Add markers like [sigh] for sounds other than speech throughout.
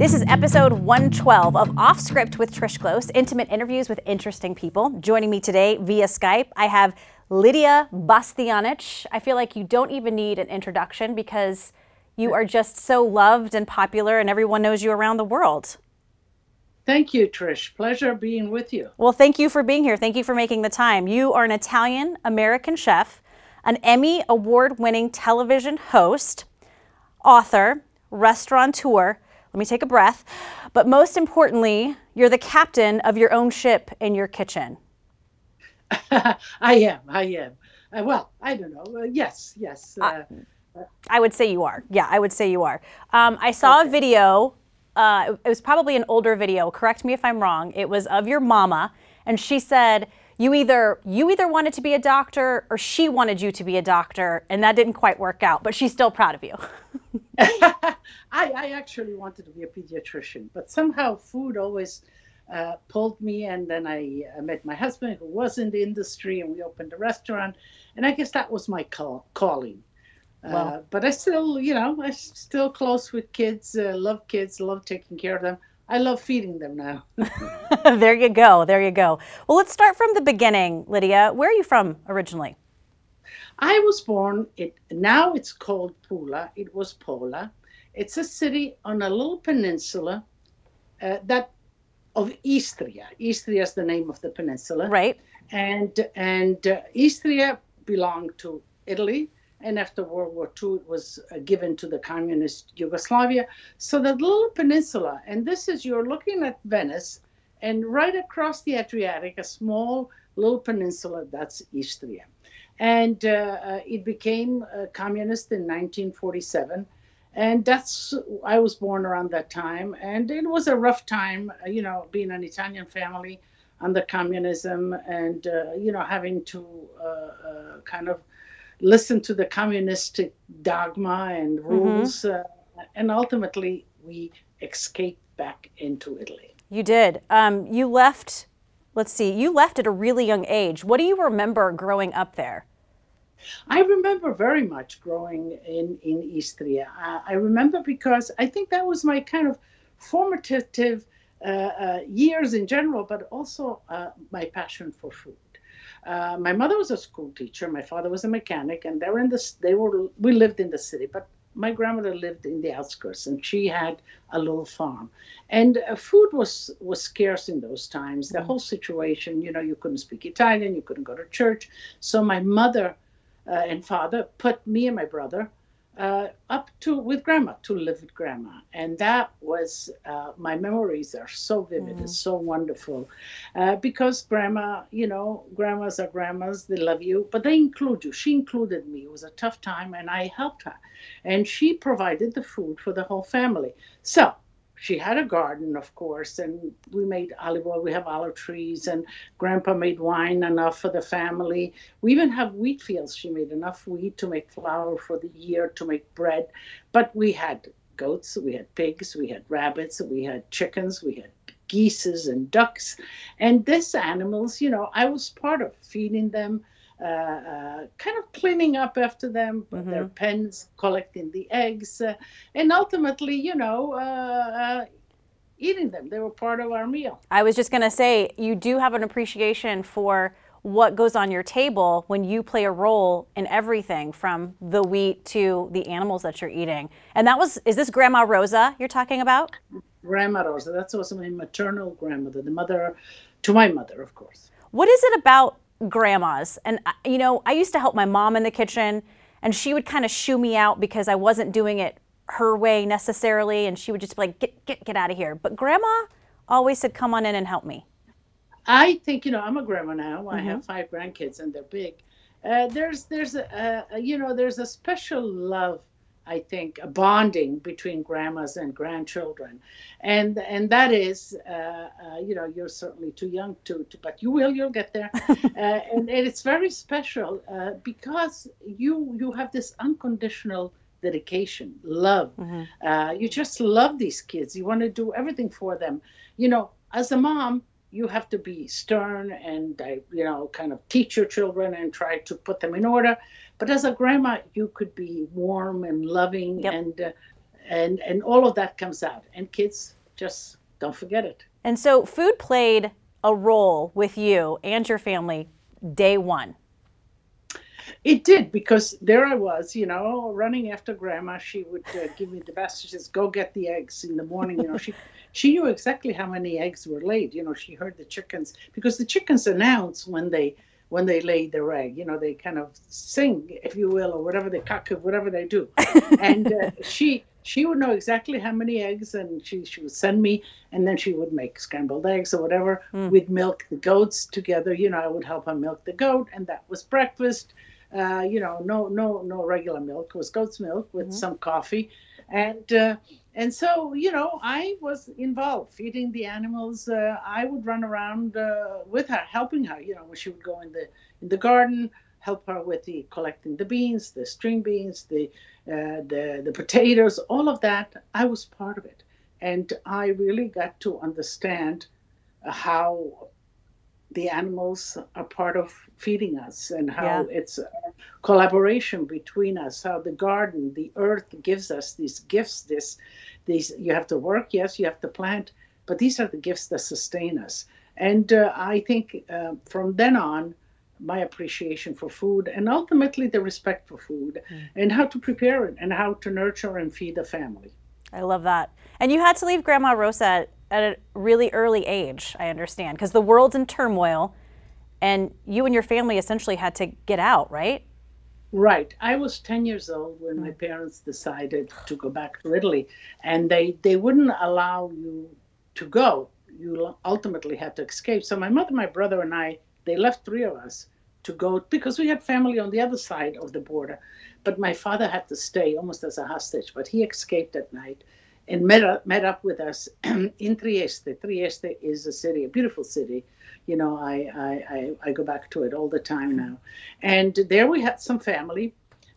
This is episode 112 of Off Script with Trish Close, intimate interviews with interesting people. Joining me today via Skype, I have Lidia Bastianich. I feel like you don't even need an introduction because you are just so loved and popular, and everyone knows you around the world. Thank you, Trish. Pleasure being with you. Well, thank you for being here. Thank you for making the time. You are an Italian American chef, an Emmy award winning television host, author, restaurateur. Let me take a breath. But most importantly, you're the captain of your own ship in your kitchen. [laughs] I am. I am. Uh, well, I don't know. Uh, yes, yes. Uh, I would say you are. Yeah, I would say you are. Um, I saw okay. a video. Uh, it was probably an older video. Correct me if I'm wrong. It was of your mama, and she said you either you either wanted to be a doctor or she wanted you to be a doctor, and that didn't quite work out. But she's still proud of you. [laughs] I, I actually wanted to be a pediatrician, but somehow food always uh, pulled me. And then I uh, met my husband, who was in the industry, and we opened a restaurant. And I guess that was my call, calling. Uh, but I still, you know, I'm still close with kids. Uh, love kids. Love taking care of them. I love feeding them now. [laughs] there you go. There you go. Well, let's start from the beginning, Lidia. Where are you from originally? I was born. It now it's called Pula. It was Pola it's a city on a little peninsula uh, that of Istria. Istria is the name of the peninsula. Right. And and uh, Istria belonged to Italy, and after World War II, it was uh, given to the communist Yugoslavia. So the little peninsula, and this is you're looking at Venice, and right across the Adriatic, a small little peninsula that's Istria, and uh, uh, it became communist in 1947 and that's i was born around that time and it was a rough time uh, you know being an italian family under communism and uh, you know having to uh, uh, kind of listen to the communistic dogma and mm-hmm. rules mm-hmm. and ultimately we escaped back into italy you did um, you left let's see you left at a really young age what do you remember growing up there I remember very much growing in, in Istria. Uh, I remember because I think that was my kind of formative uh, uh, years in general, but also uh, my passion for food. Uh, my mother was a school teacher. My father was a mechanic, and they were in this. They were. We lived in the city, but my grandmother lived in the outskirts, and she had a little farm. And uh, food was was scarce in those times. The mm. whole situation, you know, you couldn't speak Italian, you couldn't go to church. So my mother uh, and father put me and my brother uh, up to with grandma to live with grandma. And that was uh, my memories are so vivid mm. it's so wonderful. Uh, because grandma you know grandmas are grandmas they love you but they include you. She included me. It was a tough time and i helped her. And she provided the food for the whole family. So she had a garden, of course, and we made olive oil. We have olive trees, and Grandpa made wine enough for the family. We even have wheat fields. She made enough wheat to make flour for the year to make bread. But we had goats, we had pigs, we had rabbits, we had chickens, we had geese and ducks. And these animals, you know, I was part of feeding them uh, uh, kind of cleaning up after them, mm-hmm. their pens, collecting the eggs, uh, and ultimately, you know, uh, uh, eating them. They were part of our meal. I was just going to say, you do have an appreciation for what goes on your table when you play a role in everything from the wheat to the animals that you're eating. And that was, is this Grandma Rosa you're talking about? Grandma Rosa. That's also my maternal grandmother, the mother to my mother, of course. What is it about grandmas. And, uh, you know, I used to help my mom in the kitchen, and she would kind of shoo me out because I wasn't doing it her way necessarily. And she would just be like, get, get, get out of here. But grandma always said, come on in and help me. I think, you know, I'm a grandma now. I mm-hmm. have five grandkids and they're big. Uh, there's, there's a, a, you know, there's a special love I think, a bonding between grandmas and grandchildren, and and that is, uh, uh, you know, you're certainly too young to, to but you will, you'll get there, [laughs] uh, and, and, it's very special uh, because you you have this unconditional dedication, love. Mm-hmm. Uh, you just love these kids. You want to do everything for them. You know, as a mom, you have to be stern and uh, you know kind of teach your children and try to put them in order but as a grandma you could be warm and loving yep. and uh, and and all of that comes out and kids just don't forget it and so food played a role with you and your family day one it did because there I was, you know, running after grandma. She would uh, give me the best. She says, "Go get the eggs in the morning." You know, she she knew exactly how many eggs were laid. You know, she heard the chickens because the chickens announce when they when they lay their egg. You know, they kind of sing, if you will, or whatever they cock, whatever they do. [laughs] and uh, she she would know exactly how many eggs, and she she would send me, and then she would make scrambled eggs or whatever. Mm. We'd milk the goats together. You know, I would help her milk the goat, and that was breakfast. Uh, you know, no no no regular milk. It was goat's milk with mm-hmm. some coffee, and uh, and so you know I was involved feeding the animals. Uh, I would run around uh, with her, helping her. You know, when she would go in the in the garden, help her with the collecting the beans, the string beans, the uh, the the potatoes, all of that. I was part of it, and I really got to understand how the animals are part of feeding us and how yeah. it's a collaboration between us how the garden the earth gives us these gifts this these you have to work yes you have to plant but these are the gifts that sustain us and uh, i think uh, from then on my appreciation for food and ultimately the respect for food mm. and how to prepare it and how to nurture and feed a family i love that and you had to leave grandma rosa at a really early age, I understand, because the world's in turmoil and you and your family essentially had to get out, right? Right. I was 10 years old when my parents decided to go back to Italy, and they, they wouldn't allow you to go. You ultimately had to escape. So my mother, my brother, and I, they left three of us to go because we had family on the other side of the border. But my father had to stay almost as a hostage, but he escaped at night and met up, met up with us [clears throat] in Trieste. Trieste is a city, a beautiful city. You know, I, I, I, I, go back to it all the time now. And there we had some family,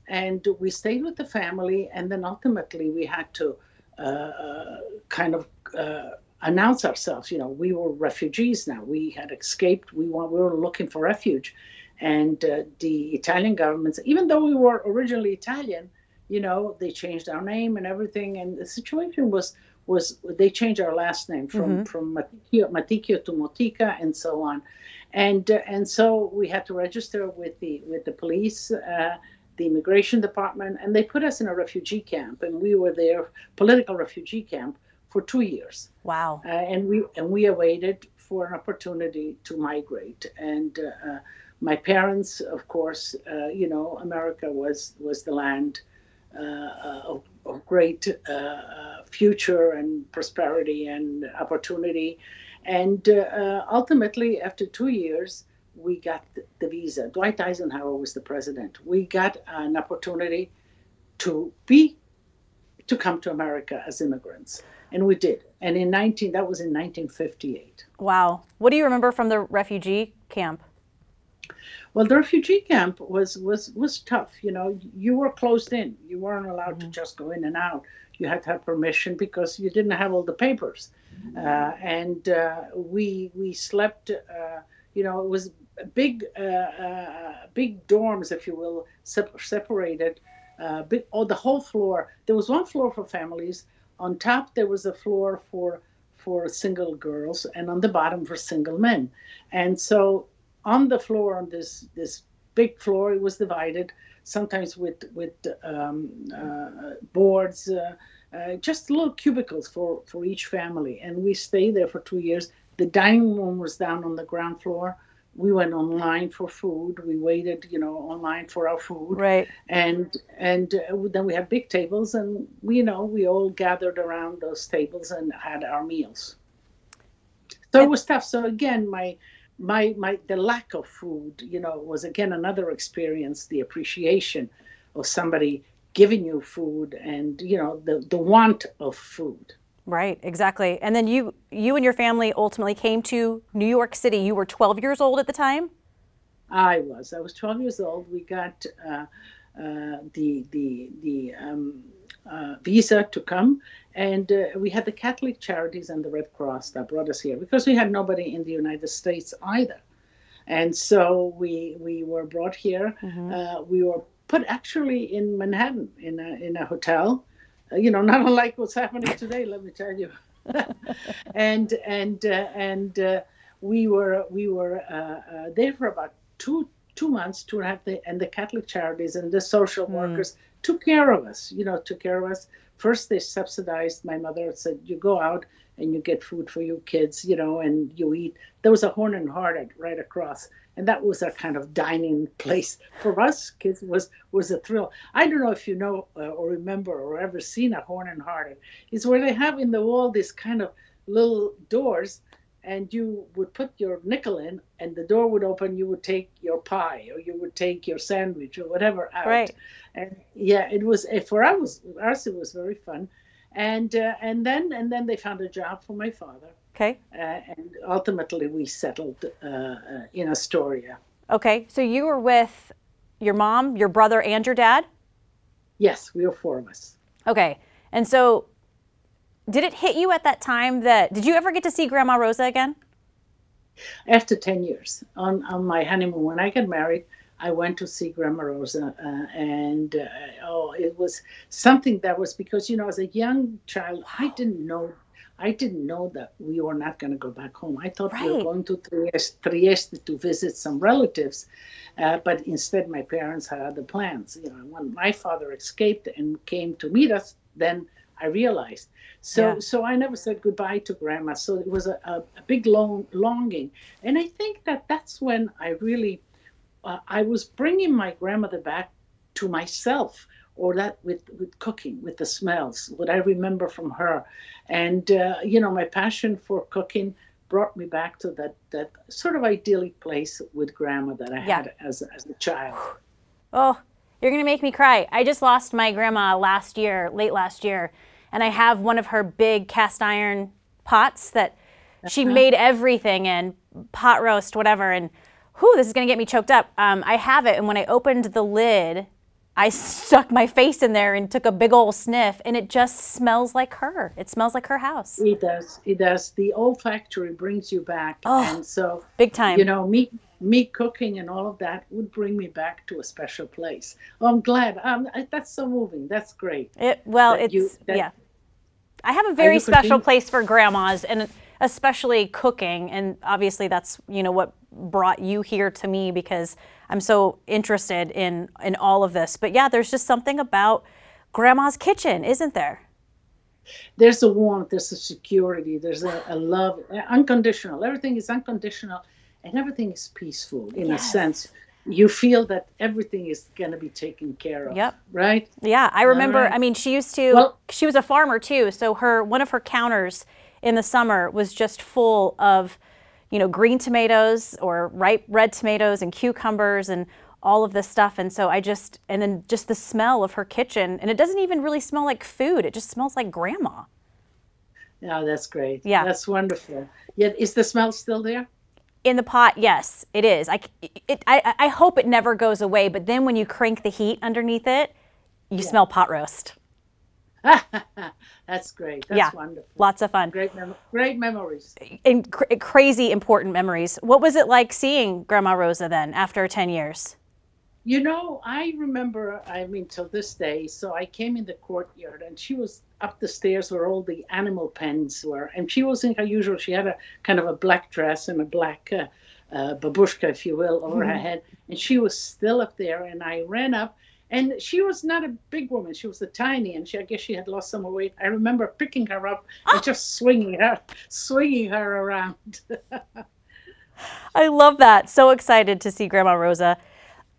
and we stayed with the family, and then ultimately we had to uh, uh, kind of uh, announce ourselves. You know, we were refugees now. We had escaped. We, were, we were looking for refuge. And uh, the Italian governments, even though we were originally Italian, you know, they changed our name and everything. And the situation was was they changed our last name from mm-hmm. from Matticchio to Motika and so on, and uh, and so we had to register with the with the police. Uh, the immigration department and they put us in a refugee camp and we were there political refugee camp for two years wow uh, and we and we awaited for an opportunity to migrate and uh, uh, my parents of course uh, you know america was was the land uh, of, of, great uh, future and prosperity and opportunity. And uh, ultimately, after two years, we got the visa. Dwight Eisenhower was the president. We got an opportunity to be to come to America as immigrants, and we did. And in 19 that was in 1958. Wow. What do you remember from the refugee camp? Well, the refugee camp was was was tough. You know, you were closed in. You weren't allowed mm-hmm. to just go in and out. You had to have permission because you didn't have all the papers. Mm-hmm. Uh, and uh, we we slept. Uh, you know, it was big uh, uh, big dorms, if you will, sep- separated. Uh, big, oh, the whole floor. There was one floor for families. On top, there was a floor for for single girls, and on the bottom for single men. And so on the floor on this this big floor. It was divided sometimes with with um, uh, boards, uh, uh, just little cubicles for for each family, and we stayed there for two years. The dining room was down on the ground floor. We went online for food. We waited, you know, online for our food. Right. And and uh, then we had big tables, and we, you know, we all gathered around those tables and had our meals. So it was tough. So again, my my my the lack of food you know was again another experience the appreciation of somebody giving you food and you know the the want of food. Right exactly. And then you you and your family ultimately came to new york city. You were 12 years old at the time? I was. I was 12 years old. We got uh, uh, the the the um, uh, visa to come and uh, we had the Catholic Charities and the Red Cross that brought us here because we had nobody in the United States either. And so we we were brought here. Mm-hmm. Uh, we were put actually in Manhattan in a in a hotel. uh, you know, not unlike what's happening today. Let me tell you. [laughs] and and uh, and uh, we were we were there for about two two months, two and a half, and the Catholic Charities and the social mm. workers took care of us. You know, took care of us. First, they subsidized. My mother said, "You go out and you get food for your kids, you know, and you eat." There was a Horn and Hardart right across, and that was a kind of dining [laughs] place for us kids. was was a thrill. I don't know if you know uh, or remember or ever seen a Horn and Hardart. It's where they have in the wall this kind of little doors and you would put your nickel in and the door would open you would take your pie or you would take your sandwich or whatever out. Right. And yeah it was for us us it was very fun. And uh, and then and then they found a job for my father. Okay. Uh, and ultimately we settled uh, uh, in astoria. Okay so you were with your mom your brother and your dad? Yes we were four of us. Okay and so did it hit you at that time that did you ever get to see Grandma Rosa again? After 10 years on, on my honeymoon, when I got married, I went to see Grandma Rosa, uh, and uh, oh, it was something that was because you know, as a young child, wow. I didn't know, I didn't know that we were not going to go back home. I thought right. we were going to Trieste, Trieste to visit some relatives, uh, but instead, my parents had other plans. You know, when my father escaped and came to meet us, then I realized. So yeah. so I never said goodbye to grandma. So it was a, a, a big long longing, and I think that that's when I really uh, I was bringing my grandmother back to myself, or that with with cooking, with the smells, what I remember from her, and uh, you know my passion for cooking brought me back to that that sort of idyllic place with grandma that I yeah. had as as a child. Oh, you're gonna make me cry. I just lost my grandma last year, late last year and I have one of her big cast iron pots that she uh-huh. made everything in pot roast, whatever. And whew, this is gonna get me choked up. Um, I have it, and when I opened the lid, I [laughs] stuck my face in there and took a big old sniff, and it just smells like her. It smells like her house. It does. It does. The olfactory brings you back, oh, and so big time. You know, me me cooking and all of that would bring me back to a special place. Oh, I'm glad. Um, that's so moving. That's great. It well, it's you, that, yeah. I have a very special place for grandmas and especially cooking and obviously that's you know what brought you here to me because I'm so interested in in all of this. But yeah, there's just something about grandma's kitchen, isn't there? There's a warmth, there's a security, there's a, a love, unconditional. Everything is unconditional and everything is peaceful in yes. a sense you feel that everything is going to be taken care of. Yep. Right? Yeah, I remember. Right. I mean, she used to. Well, she was a farmer too, so her one of her counters in the summer was just full of, you know, green tomatoes or ripe red tomatoes and cucumbers and all of this stuff. And so I just and then just the smell of her kitchen, and it doesn't even really smell like food. It just smells like grandma. Yeah, that's great. Yeah, that's wonderful. Yet, is the smell still there? In the pot, yes, it is. I, it, I, I hope it never goes away, but then when you crank the heat underneath it, you yeah. smell pot roast. [laughs] That's great. That's yeah, wonderful. Lots of fun. Great, mem- great memories. And cr- crazy important memories. What was it like seeing Grandma Rosa then after 10 years? You know, I remember, I mean, till this day, so I came in the courtyard and she was up the stairs where all the animal pens were. And she was in her usual, she had a kind of a black dress and a black uh, uh, babushka, if you will, over mm-hmm. her head. And she was still up there. And I ran up. And she was not a big woman. She was a tiny, and she, I guess she had lost some weight. I remember picking her up and ah! just swinging her, swinging her around. [laughs] I love that. So excited to see Grandma Rosa.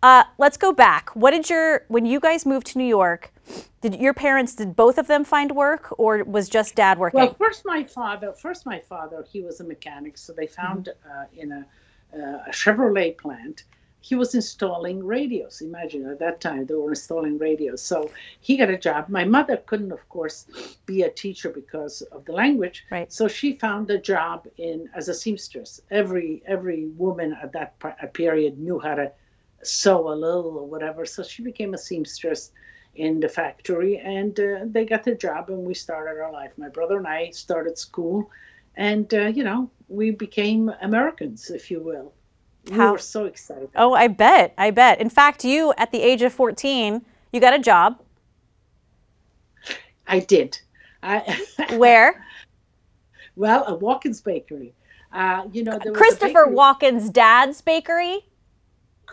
Uh, let's go back. What did your when you guys moved to New York? Did your parents did both of them find work, or was just dad working? Well, first my father. First my father. He was a mechanic, so they found mm-hmm. uh, in a, uh, a Chevrolet plant. He was installing radios. Imagine at that time they were installing radios. So he got a job. My mother couldn't, of course, be a teacher because of the language. Right. So she found a job in as a seamstress. Every every woman at that period knew how to sew a little or whatever. So she became a seamstress in the factory and uh, they got the job and we started our life. My brother and I started school and, uh, you know, we became Americans, if you will. How? We were so excited. Oh, I bet. I bet. In fact, you, at the age of 14, you got a job. I did. I, [laughs] Where? well, a Walken's Bakery. Uh, you know, there was a Christopher Walken's dad's bakery.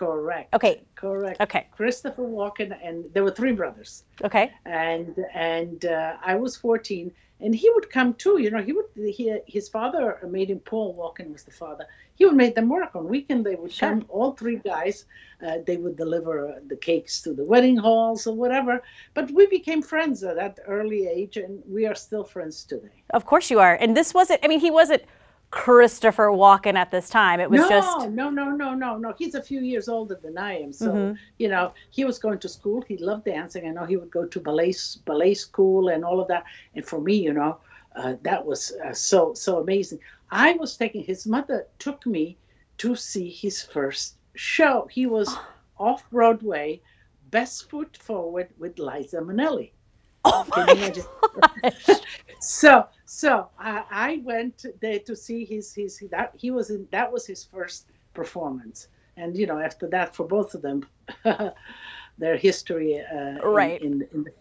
Correct. Okay. Correct. Okay. Christopher Walken, and there were three brothers. Okay. and and uh, I was 14, and he would come too. You know, he would. He, his father made him. Paul Walken was the father. He would make them work on weekend. They would Sure. come. All three guys. Uh, they would deliver the cakes to the wedding halls or whatever. But we became friends at that early age, and we are still friends today. Of course you are. And this wasn't. I mean, he wasn't Christopher Walken at this time. It was no, just. no, no, no, no, no. He's a few years older than I am. So, Mhm. you know, he was going to school. He loved dancing. I know he would go to ballet ballet school and all of that. And for me, you know, uh, that was uh, so so amazing. I was taking his mother took me to see his first show. He was [gasps] off Broadway, best foot forward with Liza Minnelli. Oh Can my you imagine? [laughs] gosh. [laughs] so so I, I went there to see his his that he was in that was his first performance and you know after that for both of them [laughs] their history uh, Right. in, in the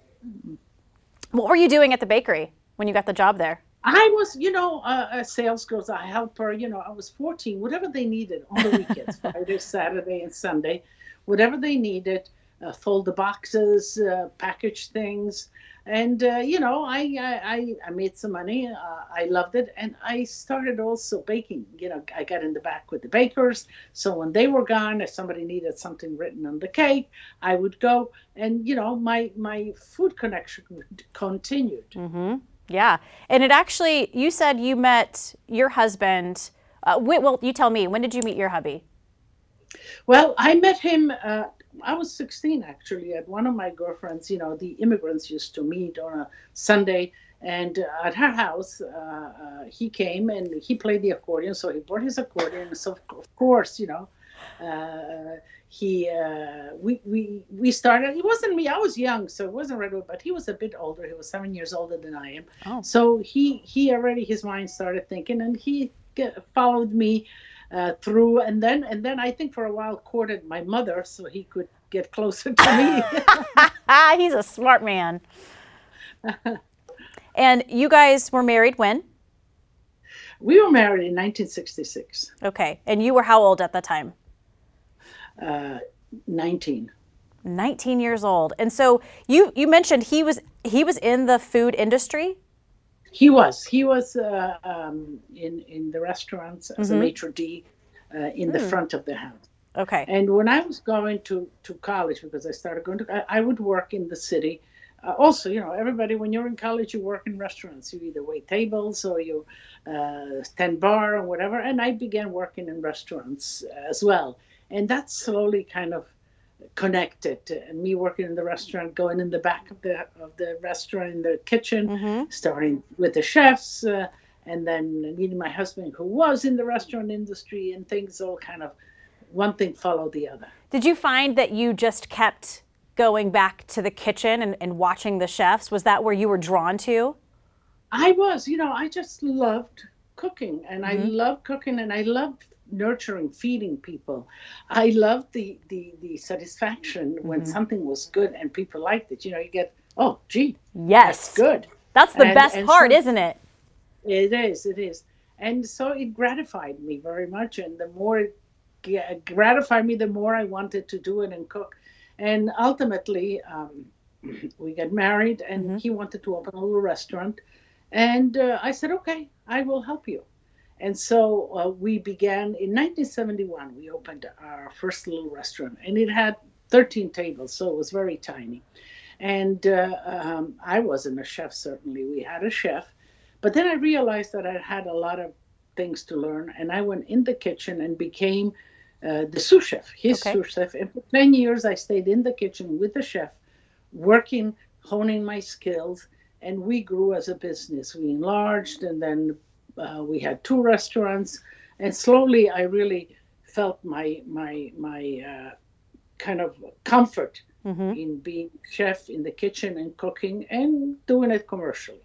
What were you doing at the bakery when you got the job there? I was, you know, uh, a sales girl, a helper. You know, I was 14. Whatever they needed on the weekends, [laughs] Friday, Saturday, and Sunday, whatever they needed, uh, fold the boxes, uh, package things, and uh, you know, I, I I made some money. Uh, I loved it, and I started also baking. You know, I got in the back with the bakers. So when they were gone, if somebody needed something written on the cake, I would go, and you know, my my food connection continued. Mm-hmm. Yeah. And it actually, you said you met your husband. Uh, well, you tell me, when did you meet your hubby? Well, I met him. I was 16 actually at one of my girlfriends. You know, the immigrants used to meet on a Sunday, and uh, at her house, uh, uh, he came and he played the accordion. So he brought his accordion. So of course, you know, uh, he uh, we we we started. It wasn't me. I was young, so it wasn't right away. But he was a bit older. He was seven years older than I am. Oh. So he he already his mind started thinking, and he followed me uh, through, and then and then I think for a while courted my mother so he could get closer to me. [laughs] [laughs] He's a smart man. [laughs] and you guys were married when? we were married in 1966, Okay. And you were how old at the time? uh, 19. 19 years old. And so you you mentioned he was he was in the food industry? He was he was uh, um, in in the restaurants as a maitre d uh, in the front of the house. Okay. And when I was going to, to college, because I started going to, I, I would work in the city. Uh, also, you know, everybody, when you're in college, you work in restaurants. You either wait tables or you uh, stand bar or whatever. And I began working in restaurants as well. And that slowly kind of connected. Uh, me working in the restaurant, going in the back of the of the restaurant, in the kitchen, Mhm. starting with the chefs, uh, and then meeting my husband, who was in the restaurant industry, and things all kind of one thing followed the other. Did you find that you just kept going back to the kitchen and, and watching the chefs? Was that where you were drawn to? I was, you know, I just loved cooking and I loved cooking and I loved nurturing, feeding people. I loved the the, the satisfaction when something was good and people liked it. You know, you get, oh, gee, Yes. that's good. That's the And- best and part, so- isn't it? It is, it is. And so it gratified me very much. And the more it g- gratified me, the more I wanted to do it and cook. And ultimately, um, [clears throat] we got married, and he wanted to open a little restaurant. And uh, I said, okay, I will help you. And so uh, we began in 1971. We opened our first little restaurant, and it had 13 tables, so it was very tiny. And uh, um, I wasn't a chef, certainly. We had a chef. But then I realized that I had a lot of things to learn, and I went in the kitchen and became uh, the sous chef, his Okay. sous chef. And for 10 years, I stayed in the kitchen with the chef, working, honing my skills, and we grew as a business. We enlarged, and then uh, we had two restaurants, and slowly I really felt my my my uh, kind of comfort hmm in being chef in the kitchen and cooking and doing it commercially.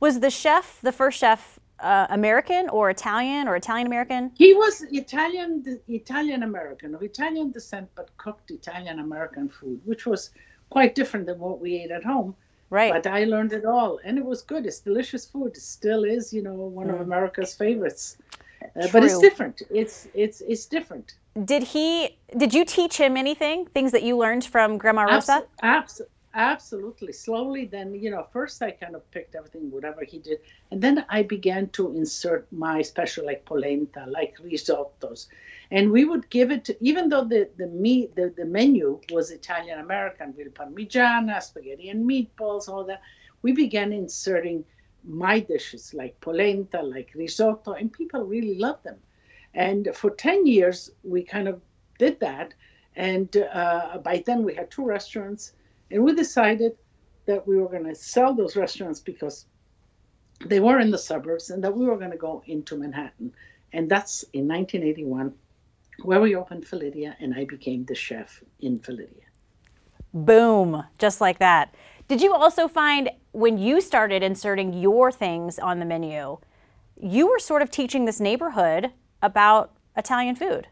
Was the chef, the first chef, uh, American or Italian or Italian American? He was Italian, Italian American, of Italian descent, but cooked Italian American food, which was quite different than what we ate at home. Right. But I learned it all, and it was good. It's delicious food. It still is, you know, one of America's favorites. Uh, but it's different. It's it's it's different. Did he? Did you teach him anything? Things that you learned from Grandma Rosa? Abs- abs- absolutely. Slowly, then you know, first I kind of picked everything, whatever he did, and then I began to insert my special, like polenta, like risottos, and we would give it. To, even though the the meat, the, the menu was Italian American, with parmigiana, spaghetti and meatballs, all that, we began inserting my dishes like polenta, like risotto, and people really loved them. And for 10 years, we kind of did that. And uh, by then, we had two restaurants, and we decided that we were going to sell those restaurants because they were in the suburbs and that we were going to go into Manhattan. And that's in 1981 where we opened Felidia, and I became the chef in Felidia. Boom, just like that. Did you also find when you started inserting your things on the menu, you were sort of teaching this neighborhood about Italian food?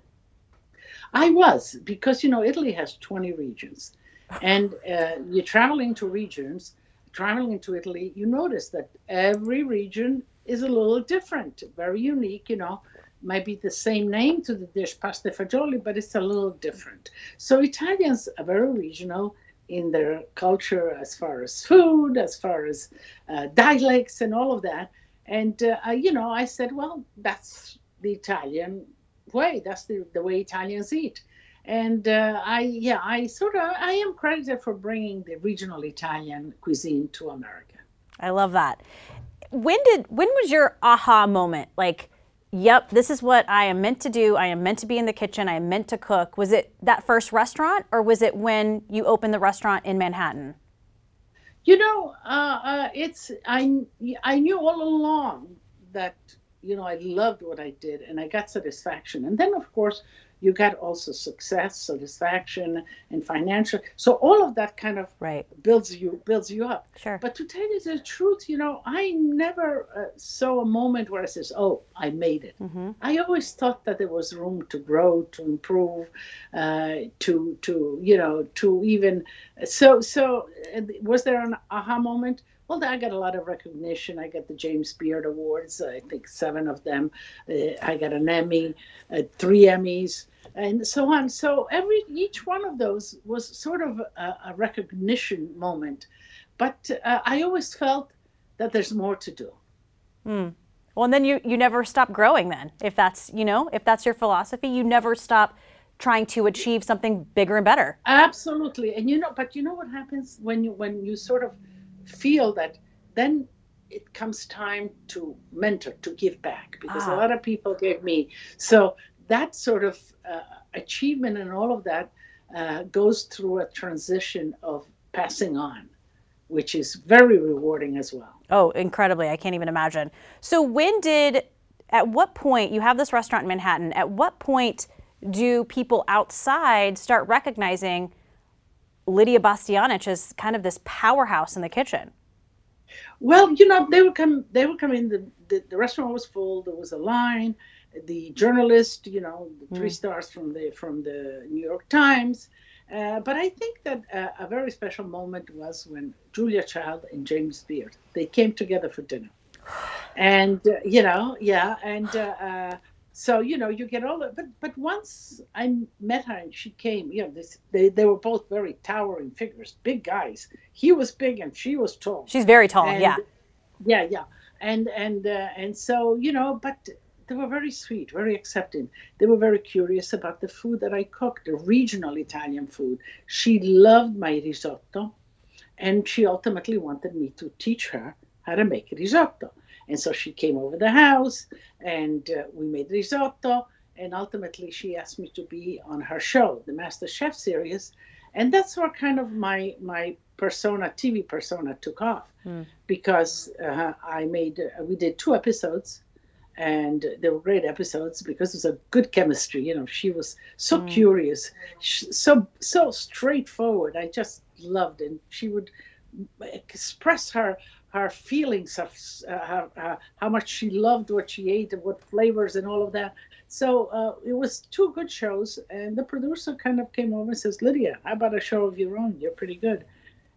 I was because you know Italy has 20 regions, and uh, you're traveling to regions, traveling to Italy. You notice that every region is a little different, very unique. You know, might be the same name to the dish pasta fagioli, but it's a little different. So Italians are very regional in their culture as far as food, as far as uh, dialects, and all of that. And uh, I, you know, I said, well, that's the Italian way. That's the, the way Italians eat. And uh, I, yeah, I sort of, I am credited for bringing the regional Italian cuisine to America. I love that. When did when was your aha moment? Like, yep, this is what I am meant to do. I am meant to be in the kitchen. I am meant to cook. Was it that first restaurant, or was it when you opened the restaurant in Manhattan? You know, uh, uh, it's I I knew all along that you know I loved what I did and I got satisfaction, and then of course you got also success, satisfaction, and financial. So all of that kind of Right. builds you builds you up. Sure. But to tell you the truth, you know, I never uh, saw a moment where I says, "Oh, I made it." I always thought that there was room to grow, to improve, uh, to to you know, to even. So so, was there an aha moment? Well, I got a lot of recognition. I got the James Beard Awards. I think seven of them. Uh, I got an Emmy, uh, three Emmys, and so on. So every each one of those was sort of a, a recognition moment. But uh, I always felt that there's more to do. Well, and then you you never stop growing. Then, if that's you know if that's your philosophy, you never stop trying to achieve something bigger and better. Absolutely, and you know, but you know what happens when you when you sort of feel that, then it comes time to mentor, to give back, because Ah. a lot of people gave me. So that sort of uh, achievement and all of that uh, goes through a transition of passing on, which is very rewarding as well. Oh, incredibly! I can't even imagine. So, when did, at what point you have this restaurant in Manhattan? At what point do people outside start recognizing Lidia Bastianich as kind of this powerhouse in the kitchen? Well, you know, they would come. They would come in. The, the, the restaurant was full. There was a line. The journalist, you know, the three stars from the from the New York Times. Uh, but I think that uh, a very special moment was when Julia Child and James Beard they came together for dinner, [sighs] and uh, you know, yeah, and uh, uh, so you know, you get all that. But but once I met her and she came, you know, this, they they were both very towering figures, big guys. He was big and she was tall. She's very tall. And- yeah. yeah yeah and and uh, and so you know but they were very sweet very accepting they were very curious about the food that i cooked the regional italian food she loved my risotto and she ultimately wanted me to teach her how to make risotto and so she came over the house and uh, we made risotto and ultimately she asked me to be on her show the master chef series and that's where kind of my my persona tv persona took off because uh, I made uh, we did two episodes, and they were great episodes because it was a good chemistry. You know, she was so curious, sh- so so straightforward. I just loved, it. and she would express her her feelings of uh, how, uh, how much she loved what she ate and what flavors and all of that. So uh, it was two good shows, and the producer kind of came over and says, "Lidia, how about a show of your own? You're pretty good."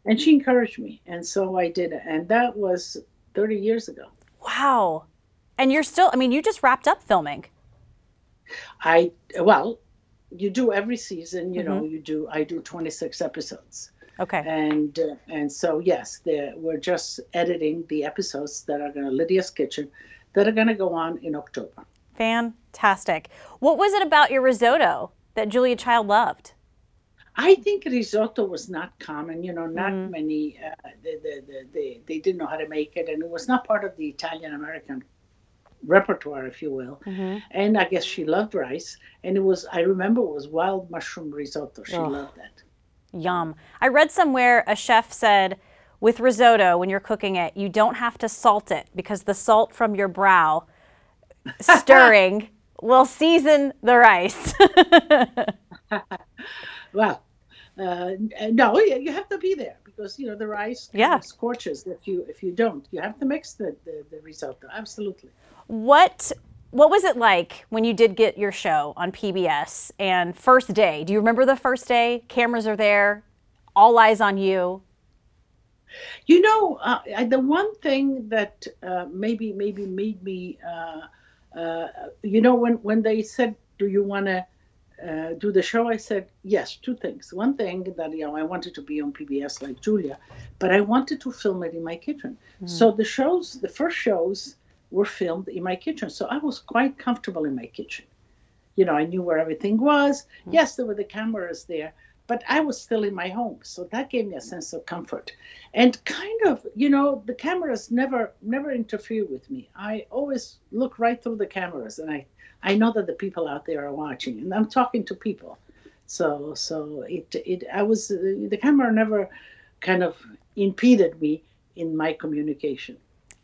and she encouraged me, and so I did it, and that was 30 years ago. Wow. And you're still, I mean, you just wrapped up filming. I, well, you do every season, you know, you do, I do 26 episodes. Okay. And uh, and so yes, we're just editing the episodes that are going to Lidia's Kitchen, that are going to go on in October. Fantastic. What was it about your risotto that Julia Child loved? I think risotto was not common. You know, not many. Uh, the, the, the, they they didn't know how to make it, and it was not part of the Italian American repertoire, if you will. And I guess she loved rice, and it was. I remember it was wild mushroom risotto. She Ugh. loved that. Yum. I read somewhere a chef said with risotto, when you're cooking it, you don't have to salt it because the salt from your brow stirring [laughs] will season the rice. [laughs] Well, uh, no, you have to be there because you know the rice Yeah. scorches if you if you don't. You have to mix the, the, the risotto. Absolutely. what what was it like when you did get your show on PBS and first day? Do you remember the first day? Cameras are there, all eyes on you. You know, uh, I- the one thing that uh, maybe maybe made me, uh, uh, you know, when when they said, "Do you want to uh, do the show?" I said, "Yes." Two things. One thing that you know, I wanted to be on PBS like Julia, but I wanted to film it in my kitchen. So the shows, the first shows, were filmed in my kitchen. So I was quite comfortable in my kitchen. You know, I knew where everything was. Yes, there were the cameras there, but I was still in my home. So that gave me a sense of comfort. And kind of, you know, the cameras never never interfere with me. I always look right through the cameras and I I know that the people out there are watching and I'm talking to people. So so it it I was uh, the camera never kind of impeded me in my communication.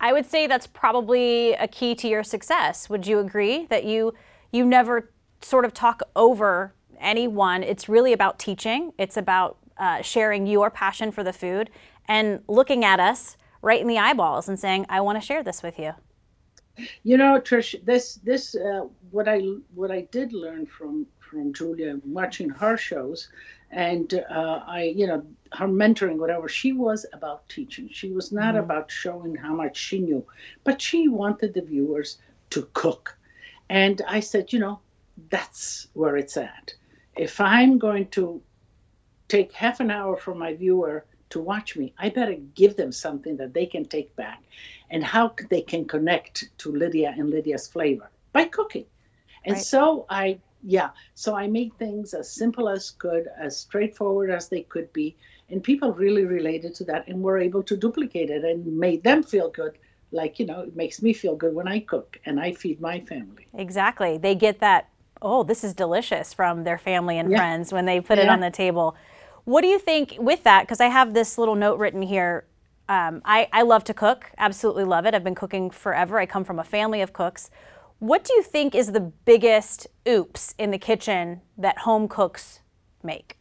I would say that's probably a key to your success. Would you agree that you you never sort of talk over anyone? It's really about teaching. It's about uh, sharing your passion for the food and looking at us right in the eyeballs and saying, "I want to share this with you." You know, Trish, this this uh, what I what I did learn from from Julia watching her shows, and uh, I you know her mentoring whatever she was about teaching. She was not about showing how much she knew, but she wanted the viewers to cook, and I said, you know, that's where it's at. If I'm going to take half an hour from my viewer to watch me, I better give them something that they can take back and how they can connect to Lidia and Lidia's flavor by cooking. And Right. so I, yeah, so I made things as simple as could, as straightforward as they could be. And people really related to that and were able to duplicate it and made them feel good. Like, you know, it makes me feel good when I cook and I feed my family. Exactly. They get that, oh, this is delicious from their family and Yeah. friends when they put it on the table. What do you think with that? Because I have this little note written here. Um, I, I love to cook, absolutely love it. I've been cooking forever. I come from a family of cooks. What do you think is the biggest oops in the kitchen that home cooks make?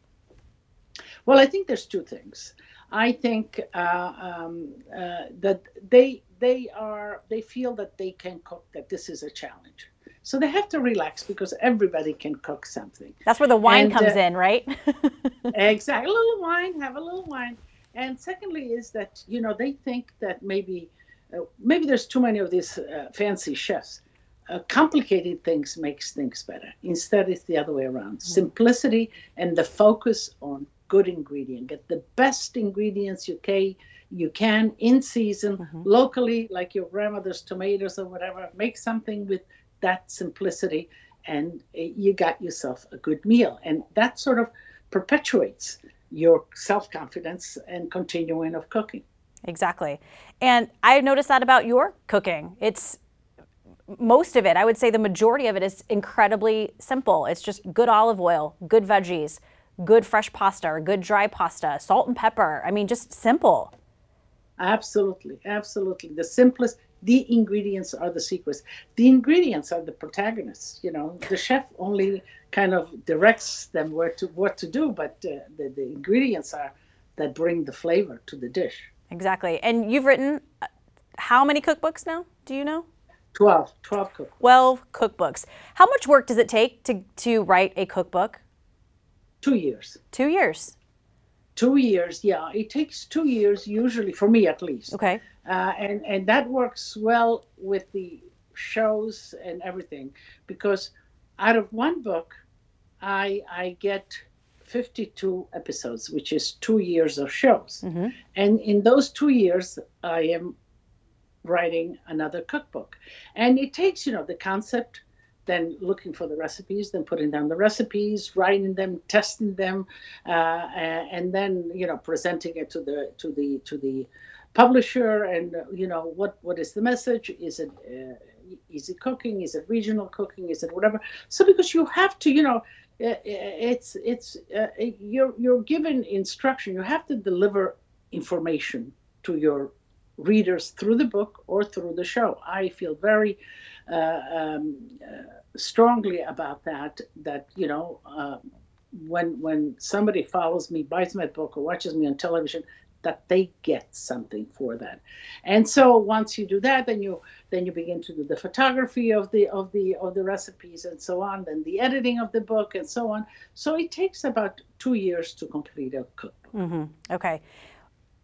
Well, I think there's two things. I think uh, um, uh, that they they are they feel that they can cook that this is a challenge, so they have to relax because everybody can cook something. That's where the wine And, comes uh, in, right? [laughs] exactly, a little wine, have a little wine, and secondly is that you know they think that maybe uh, maybe there's too many of these uh, fancy chefs. Uh, complicated things makes things better. Instead, it's the other way around. Simplicity and the focus on good ingredient. Get the best ingredients you can, you can in season, locally, like your grandmother's tomatoes or whatever. Make something with that simplicity, and uh, you got yourself a good meal. And that sort of perpetuates your self confidence and continuing of cooking. Exactly. And I noticed that about your cooking. It's most of it, I would say the majority of it is incredibly simple. It's just good olive oil, good veggies, good fresh pasta or good dry pasta, salt and pepper. I mean, just simple. Absolutely, absolutely. The simplest, the ingredients are the secrets. The ingredients are the protagonists. You know, the chef only kind of directs them where to what to do, but uh, the the ingredients are that bring the flavor to the dish. Exactly. And you've written uh, how many cookbooks now? Do you know? 12, 12 cook. 12 cookbooks. How much work does it take to, to write a cookbook? Two years. Two years. two years. Yeah, it takes two years usually for me at least. Okay. Uh, and and that works well with the shows and everything because out of one book, I I get 52 episodes, which is two years of shows. Mm-hmm. And in those two years, I am writing another cookbook. And it takes, you know, the concept, then looking for the recipes, then putting down the recipes, writing them, testing them, uh, and then, you know, presenting it to the to the to the publisher. And uh, you know, what what is the message? Is it uh, easy cooking? Is it regional cooking? Is it whatever? So because you have to, you know, it's it's uh, you're you're given instruction. You have to deliver information to your readers through the book or through the show. I feel very uh, um, uh, strongly about that. That you know, uh, when when somebody follows me, buys my book, or watches me on television, that they get something for that. And so once you do that, then you then you begin to do the photography of the of the of the recipes and so on, then the editing of the book and so on. So it takes about two years to complete a cookbook. Mm-hmm. Okay.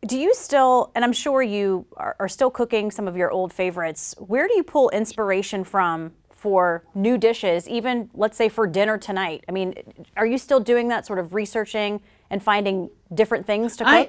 Do you still, and I'm sure you are, are still cooking some of your old favorites. Where do you pull inspiration from for new dishes, even let's say for dinner tonight? I mean, are you still doing that sort of researching and finding different things to cook? I,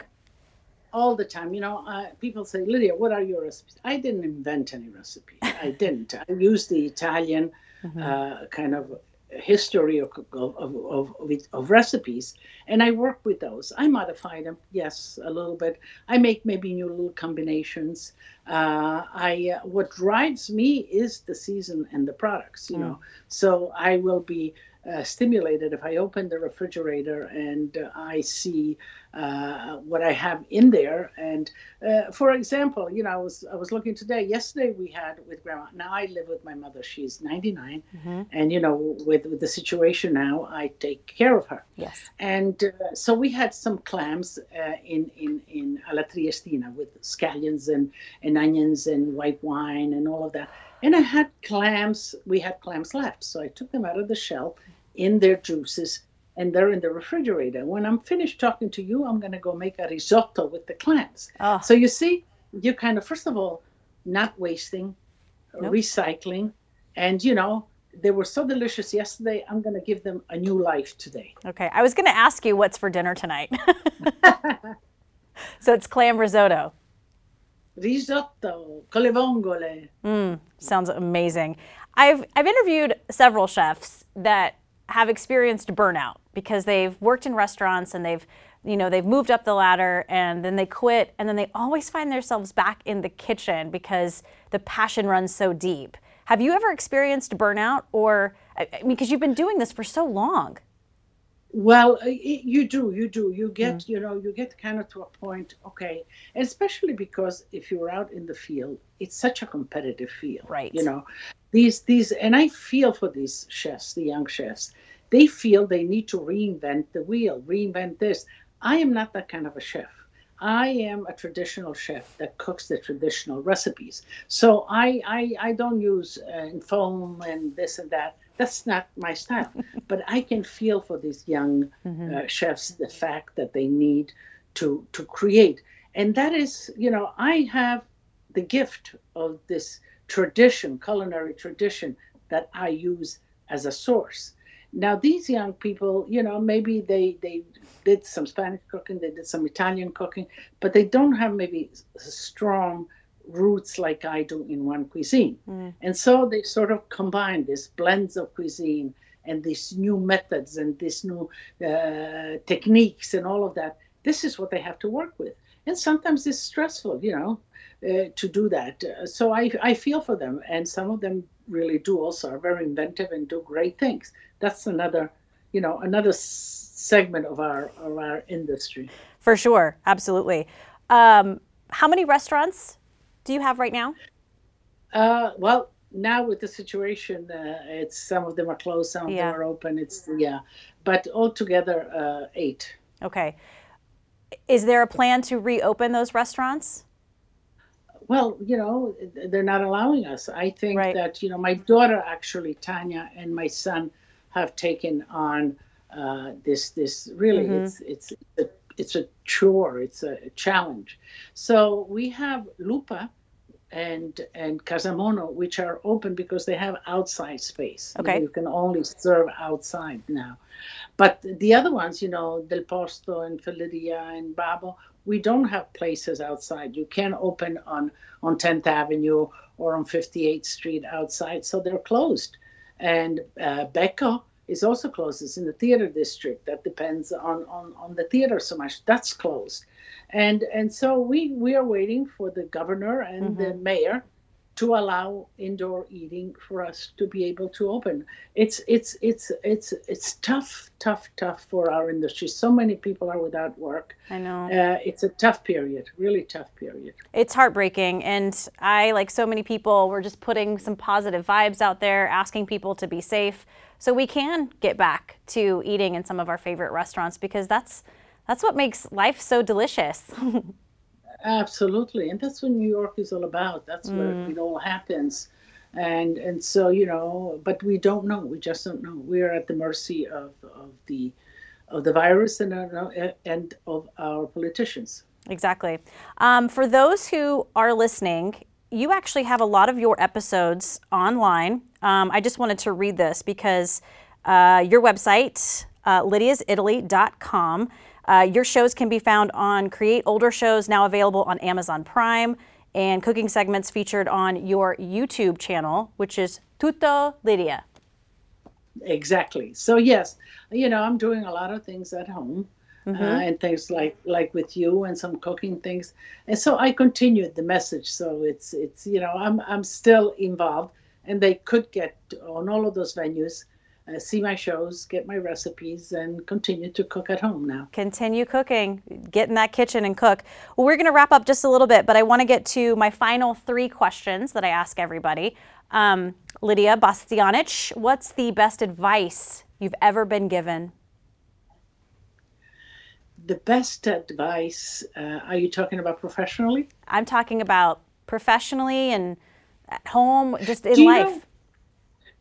all the time. You know, uh, people say, Lidia, what are your recipes? I didn't invent any recipe. I didn't. I used the Italian mm-hmm. uh, kind of history of, of, of, of, recipes and I work with those. I modify them, yes, a little bit. I make maybe new little combinations. Uh, I uh, what drives me is the season and the products, you mm. know. So I will be uh, stimulated if I open the refrigerator and uh, I see uh, what I have in there. And uh, for example, you know, I was I was looking today. Yesterday we had with grandma. Now I live with my mother. She's 99, mm-hmm. and you know, with, with the situation now, I take care of her. Yes. And uh, so we had some clams uh, in in in alla triestina with scallions and and onions and white wine and all of that. And I had clams, we had clams left. So I took them out of the shell in their juices and they're in the refrigerator. When I'm finished talking to you, I'm going to go make a risotto with the clams. Oh. So you see, you kind of, first of all, not wasting, nope. recycling. And, you know, they were so delicious yesterday. I'm going to give them a new life today. Okay. I was going to ask you what's for dinner tonight. [laughs] [laughs] so it's clam risotto risotto con le vongole. Mm, sounds amazing. I've I've interviewed several chefs that have experienced burnout because they've worked in restaurants and they've you know they've moved up the ladder and then they quit and then they always find themselves back in the kitchen because the passion runs so deep. Have you ever experienced burnout or I mean because you've been doing this for so long? Well, it, you do, you do. You get, mm. you know, you get kind of to a point, okay, especially because if you're out in the field, it's such a competitive field, right? You know, these these, and I feel for these chefs, the young chefs. They feel they need to reinvent the wheel, reinvent this. I am not that kind of a chef. I am a traditional chef that cooks the traditional recipes. So I I, I don't use uh, foam and this and that that's not my style. [laughs] but I can feel for these young mm-hmm. uh, chefs the fact that they need to to create, and that is, you know, I have the gift of this tradition, culinary tradition that I use as a source. Now these young people, you know, maybe they they did some Spanish cooking, they did some Italian cooking, but they don't have maybe a strong roots like I do in one cuisine. Mm. And so they sort of combine these blends of cuisine and these new methods and these new uh, techniques and all of that. This is what they have to work with. And sometimes it's stressful, you know, uh, to do that. Uh, so I, I feel for them. And some of them really do also are very inventive and do great things. That's another, you know, another segment of our, of our industry. For sure. Absolutely. Um, how many restaurants do you have right now? Uh, well, now with the situation, uh, it's some of them are closed, some of yeah. them are open. It's yeah, but altogether uh, eight. Okay. Is there a plan to reopen those restaurants? Well, you know, they're not allowing us. I think right. that you know, my daughter actually, Tanya, and my son have taken on uh, this. This really, mm-hmm. it's it's it's a chore, it's a challenge. So we have Lupa and and Casa Mono, which are open because they have outside space. Okay. You, know, you can only serve outside now. But the other ones, you know, Del Posto and Felidia and Babbo, we don't have places outside. You can't open on on 10th Avenue or on 58th Street outside, so they're closed. And uh, Becco is also closed. It's in the theater district. That depends on, on, on the theater so much. That's closed. And and so we, we are waiting for the governor and mm-hmm. the mayor to allow indoor eating for us to be able to open. It's it's it's it's it's tough, tough, tough for our industry. So many people are without work. I know. Uh, it's a tough period, really tough period. It's heartbreaking, and I, like so many people, we're just putting some positive vibes out there, asking people to be safe, so we can get back to eating in some of our favorite restaurants because that's that's what makes life so delicious. [laughs] Absolutely, and that's what New York is all about. That's mm. where it all happens, and and so you know, but we don't know. We just don't know. We are at the mercy of of the of the virus and uh, and of our politicians. Exactly. Um, for those who are listening, you actually have a lot of your episodes online. Um, I just wanted to read this because uh, your website, uh, lidiasitaly.com, uh, your shows can be found on Create Older Shows, now available on Amazon Prime, and cooking segments featured on your YouTube channel, which is Tutto Lidia. Exactly. So yes, you know, I'm doing a lot of things at home. Uh, mm-hmm. Uh, and things like like with you and some cooking things and so i continued the message so it's it's you know i'm i'm still involved and they could get on all of those venues uh, see my shows, get my recipes, and continue to cook at home now. Continue cooking, get in that kitchen and cook. Well, we're going to wrap up just a little bit, but I want to get to my final three questions that I ask everybody. Um, Lidia Bastianich, what's the best advice you've ever been given? The best advice, uh, are you talking about professionally? I'm talking about professionally and at home, just in life. Know,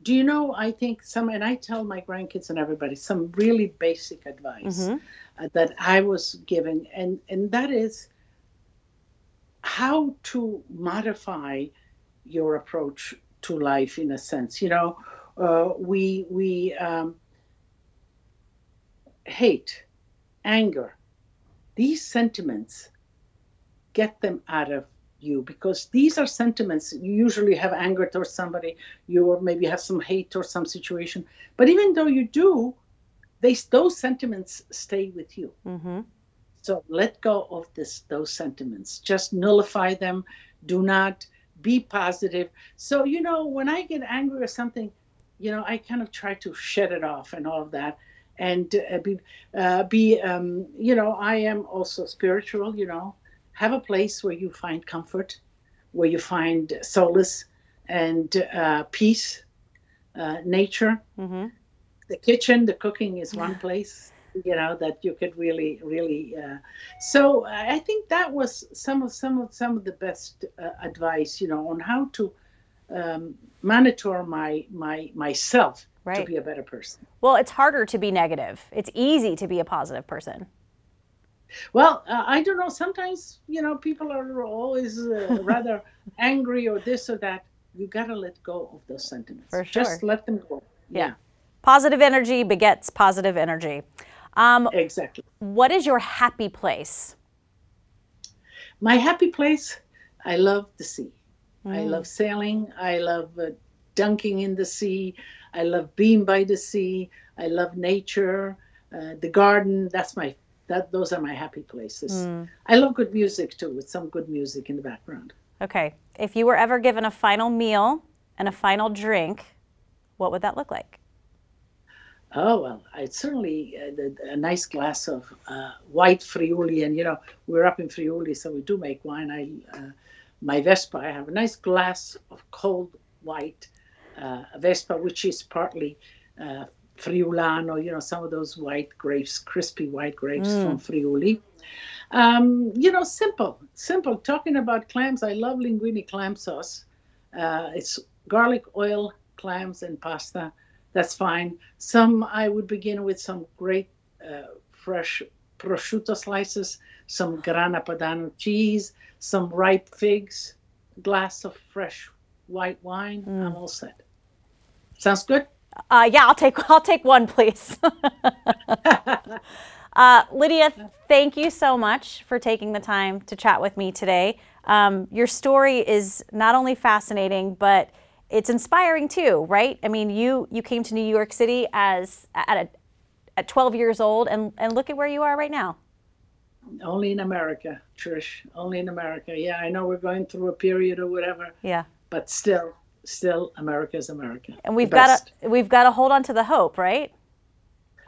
do you know i think some and i tell my grandkids and everybody some really basic advice mm-hmm. uh, that i was given and and that is how to modify your approach to life in a sense you know uh, we we um, hate anger these sentiments get them out of you because these are sentiments. You usually have anger towards somebody you maybe have some hate or some situation but even though you do they those sentiments stay with you. Mm-hmm. so let go of this those sentiments. Just nullify them. Do not be positive. So you know when i get angry or something you know i kind of try to shed it off and all of that. And uh, be uh, be um, you know i am also spiritual you know have a place where you find comfort, where you find solace and uh, peace, uh, nature. Mm-hmm. The kitchen, the cooking is one place, you know, that you could really, really. Uh, so I think that was some of some of some of the best uh, advice, you know, on how to um, monitor my my myself right. to be a better person. Well, it's harder to be negative. It's easy to be a positive person. Well, uh, I don't know. Sometimes, you know, people are always uh, [laughs] rather angry or this or that. You got to let go of those sentiments. For sure. Just let them go. Yeah. yeah. Positive energy begets positive energy. Um, exactly. What is your happy place? My happy place, I love the sea. Mm. I love sailing. I love uh, dunking in the sea. I love being by the sea. I love nature. Uh, the garden, that's my that those are my happy places. Mm. I love good music too, with some good music in the background. Okay. If you were ever given a final meal and a final drink, what would that look like? Oh well, I'd certainly uh, a nice glass of uh, white Friuli, and you know we're up in Friuli, so we do make wine. I uh, my Vespa, I have a nice glass of cold white uh, Vespa, which is partly uh, Friulano, you know, some of those white grapes, crispy white grapes mm. from Friuli. Um, you know, simple, simple. Talking about clams, I love linguine clam sauce. Uh, it's garlic oil, clams, and pasta. That's fine. Some I would begin with some great uh, fresh prosciutto slices, some grana padano cheese, some ripe figs, glass of fresh white wine. I'm all set. Sounds good? Uh, yeah, I'll take [laughs] I'll take one, please. [laughs] uh, Lidia, thank you so much for taking the time to chat with me today. Um, your story is not only fascinating, but it's inspiring too, right? I mean, you you came to New York City as at a, at 12 years old, and and look at where you are right now. Only in America, Trish. Only in America. Yeah, I know we're going through a period or whatever, Yeah, but still, still, America is America. and we've got to we've got to hold on to the hope, right?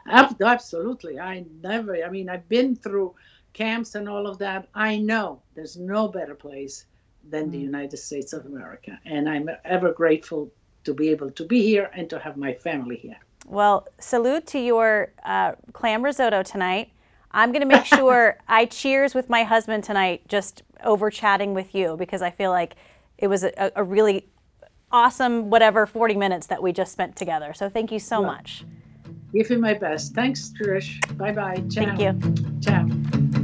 Absolutely. I never, I mean, I've been through camps and all of that. I know there's no better place than the United States of America. And I'm ever grateful to be able to be here and to have my family here. Well, salute to your uh, clam risotto tonight. I'm going to make [laughs] sure I cheers with my husband tonight, just over chatting with you, because I feel like it was a, a really awesome, whatever, 40 minutes that we just spent together. So thank you so much. Give you my best. Thanks, Trish. Bye bye. Thank you. Ciao.